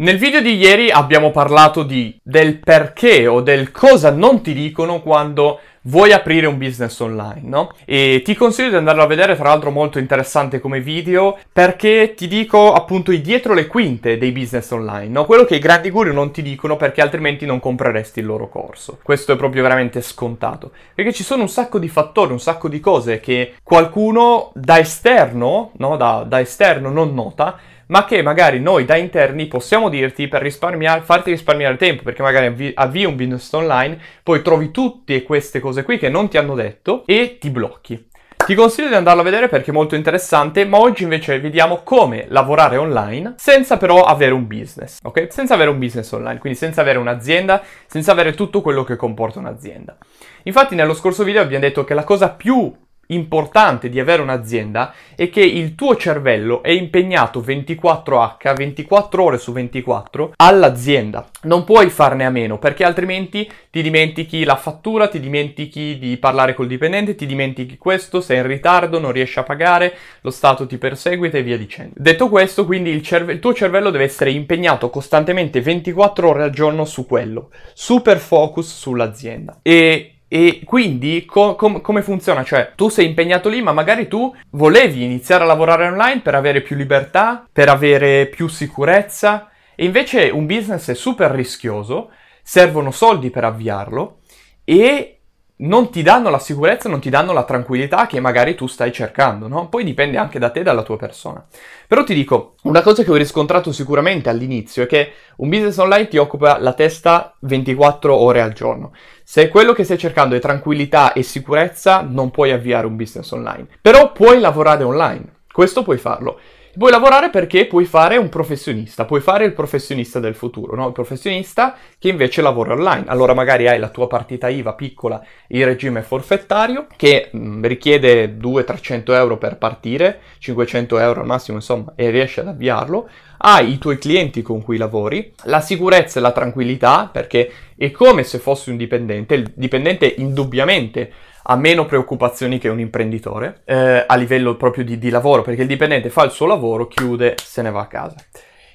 Nel video di ieri abbiamo parlato di, del perché o del cosa non ti dicono quando vuoi aprire un business online, no? E ti consiglio di andarlo a vedere, tra l'altro molto interessante come video, perché ti dico appunto i dietro le quinte dei business online, no? Quello che i grandi guru non ti dicono perché altrimenti non compreresti il loro corso. Questo è proprio veramente scontato, perché ci sono un sacco di fattori, un sacco di cose che qualcuno da esterno, no? Da, da esterno non nota, ma che magari noi da interni possiamo dirti per risparmiare, farti risparmiare tempo, perché magari avvi, avvii un business online, poi trovi tutte queste cose qui che non ti hanno detto e ti blocchi. Ti consiglio di andarlo a vedere perché è molto interessante, ma oggi invece vediamo come lavorare online senza però avere un business, ok? Senza avere un business online, quindi senza avere un'azienda, senza avere tutto quello che comporta un'azienda. Infatti nello scorso video abbiamo detto che la cosa più importante di avere un'azienda è che il tuo cervello è impegnato 24H, 24 ore su 24 all'azienda. Non puoi farne a meno perché altrimenti ti dimentichi la fattura, ti dimentichi di parlare col dipendente, ti dimentichi questo, sei in ritardo, non riesci a pagare, lo Stato ti perseguita e via dicendo. Detto questo, quindi il, cerve- il tuo cervello deve essere impegnato costantemente 24 ore al giorno su quello, super focus sull'azienda. E e quindi co- com- come funziona? Cioè, tu sei impegnato lì, ma magari tu volevi iniziare a lavorare online per avere più libertà, per avere più sicurezza, e invece un business è super rischioso, servono soldi per avviarlo e non ti danno la sicurezza, non ti danno la tranquillità che magari tu stai cercando, no? Poi dipende anche da te e dalla tua persona. Però ti dico, una cosa che ho riscontrato sicuramente all'inizio è che un business online ti occupa la testa 24 ore al giorno. Se quello che stai cercando è tranquillità e sicurezza, non puoi avviare un business online. Però puoi lavorare online. Questo puoi farlo. Puoi lavorare perché puoi fare un professionista, puoi fare il professionista del futuro, no? Il professionista che invece lavora online. Allora magari hai la tua partita IVA piccola in regime forfettario che mh, mm, richiede 200-300 euro per partire, 500 euro al massimo insomma, e riesci ad avviarlo. Hai i tuoi clienti con cui lavori, la sicurezza e la tranquillità perché è come se fossi un dipendente. Il dipendente indubbiamente ha meno preoccupazioni che un imprenditore eh, a livello proprio di, di lavoro, perché il dipendente fa il suo lavoro, chiude, se ne va a casa.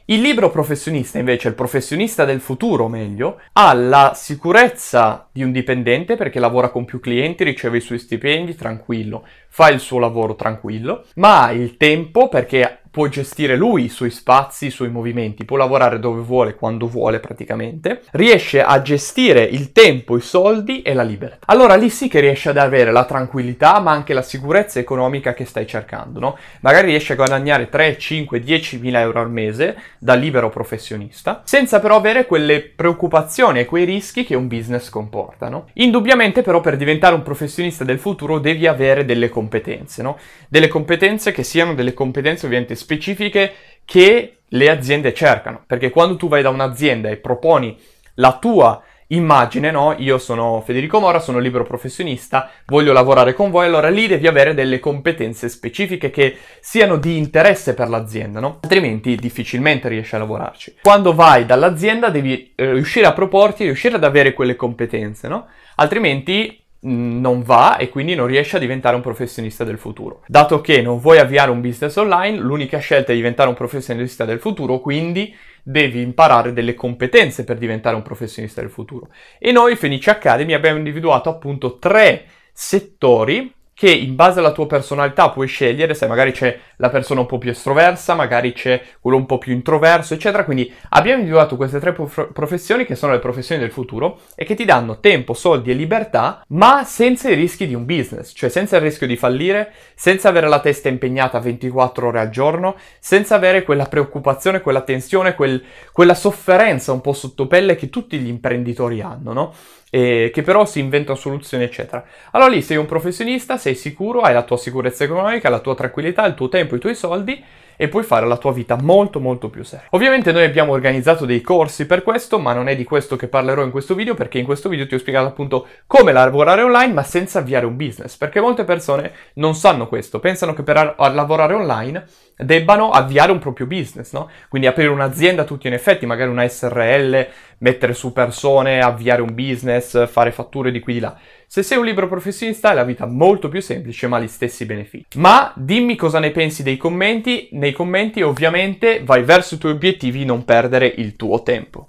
Il libro professionista, invece, il professionista del futuro, meglio, ha la sicurezza di un dipendente perché lavora con più clienti, riceve i suoi stipendi, tranquillo, fa il suo lavoro tranquillo, ma ha il tempo perché può gestire lui i suoi spazi, i suoi movimenti, può lavorare dove vuole, quando vuole praticamente, riesce a gestire il tempo, i soldi e la libertà. Allora lì sì che riesce ad avere la tranquillità, ma anche la sicurezza economica che stai cercando, no? Magari riesce a guadagnare 3, 5, 10 mila euro al mese da libero professionista, senza però avere quelle preoccupazioni e quei rischi che un business comporta, no? Indubbiamente però per diventare un professionista del futuro devi avere delle competenze, no? Delle competenze che siano delle competenze ovviamente specifiche che le aziende cercano, perché quando tu vai da un'azienda e proponi la tua immagine, no? Io sono Federico Mora, sono libero professionista, voglio lavorare con voi, allora lì devi avere delle competenze specifiche che siano di interesse per l'azienda, no? Altrimenti difficilmente riesci a lavorarci. Quando vai dall'azienda devi eh, riuscire a proporti, riuscire ad avere quelle competenze, no? Altrimenti non va e quindi non riesci a diventare un professionista del futuro. Dato che non vuoi avviare un business online, l'unica scelta è diventare un professionista del futuro, quindi devi imparare delle competenze per diventare un professionista del futuro. E noi, Fenice Academy, abbiamo individuato appunto tre settori che in base alla tua personalità puoi scegliere se magari c'è la persona un po' più estroversa, magari c'è quello un po' più introverso, eccetera. Quindi abbiamo individuato queste tre prof- professioni che sono le professioni del futuro e che ti danno tempo, soldi e libertà, ma senza i rischi di un business, cioè senza il rischio di fallire, senza avere la testa impegnata 24 ore al giorno, senza avere quella preoccupazione, quella tensione, quel, quella sofferenza un po' sottopelle che tutti gli imprenditori hanno, no? E che però si inventano soluzioni, eccetera. Allora lì sei un professionista, sei sicuro, hai la tua sicurezza economica, la tua tranquillità, il tuo tempo, i tuoi soldi e puoi fare la tua vita molto molto più seria. Ovviamente noi abbiamo organizzato dei corsi per questo, ma non è di questo che parlerò in questo video perché in questo video ti ho spiegato appunto come lavorare online ma senza avviare un business, perché molte persone non sanno questo, pensano che per lavorare online debbano avviare un proprio business, no? Quindi aprire un'azienda tutti in effetti, magari una SRL, mettere su persone, avviare un business, fare fatture di qui di là. Se sei un libero professionista è la vita molto più semplice ma gli stessi benefici. Ma dimmi cosa ne pensi dei commenti, nei commenti ovviamente vai verso i tuoi obiettivi, non perdere il tuo tempo.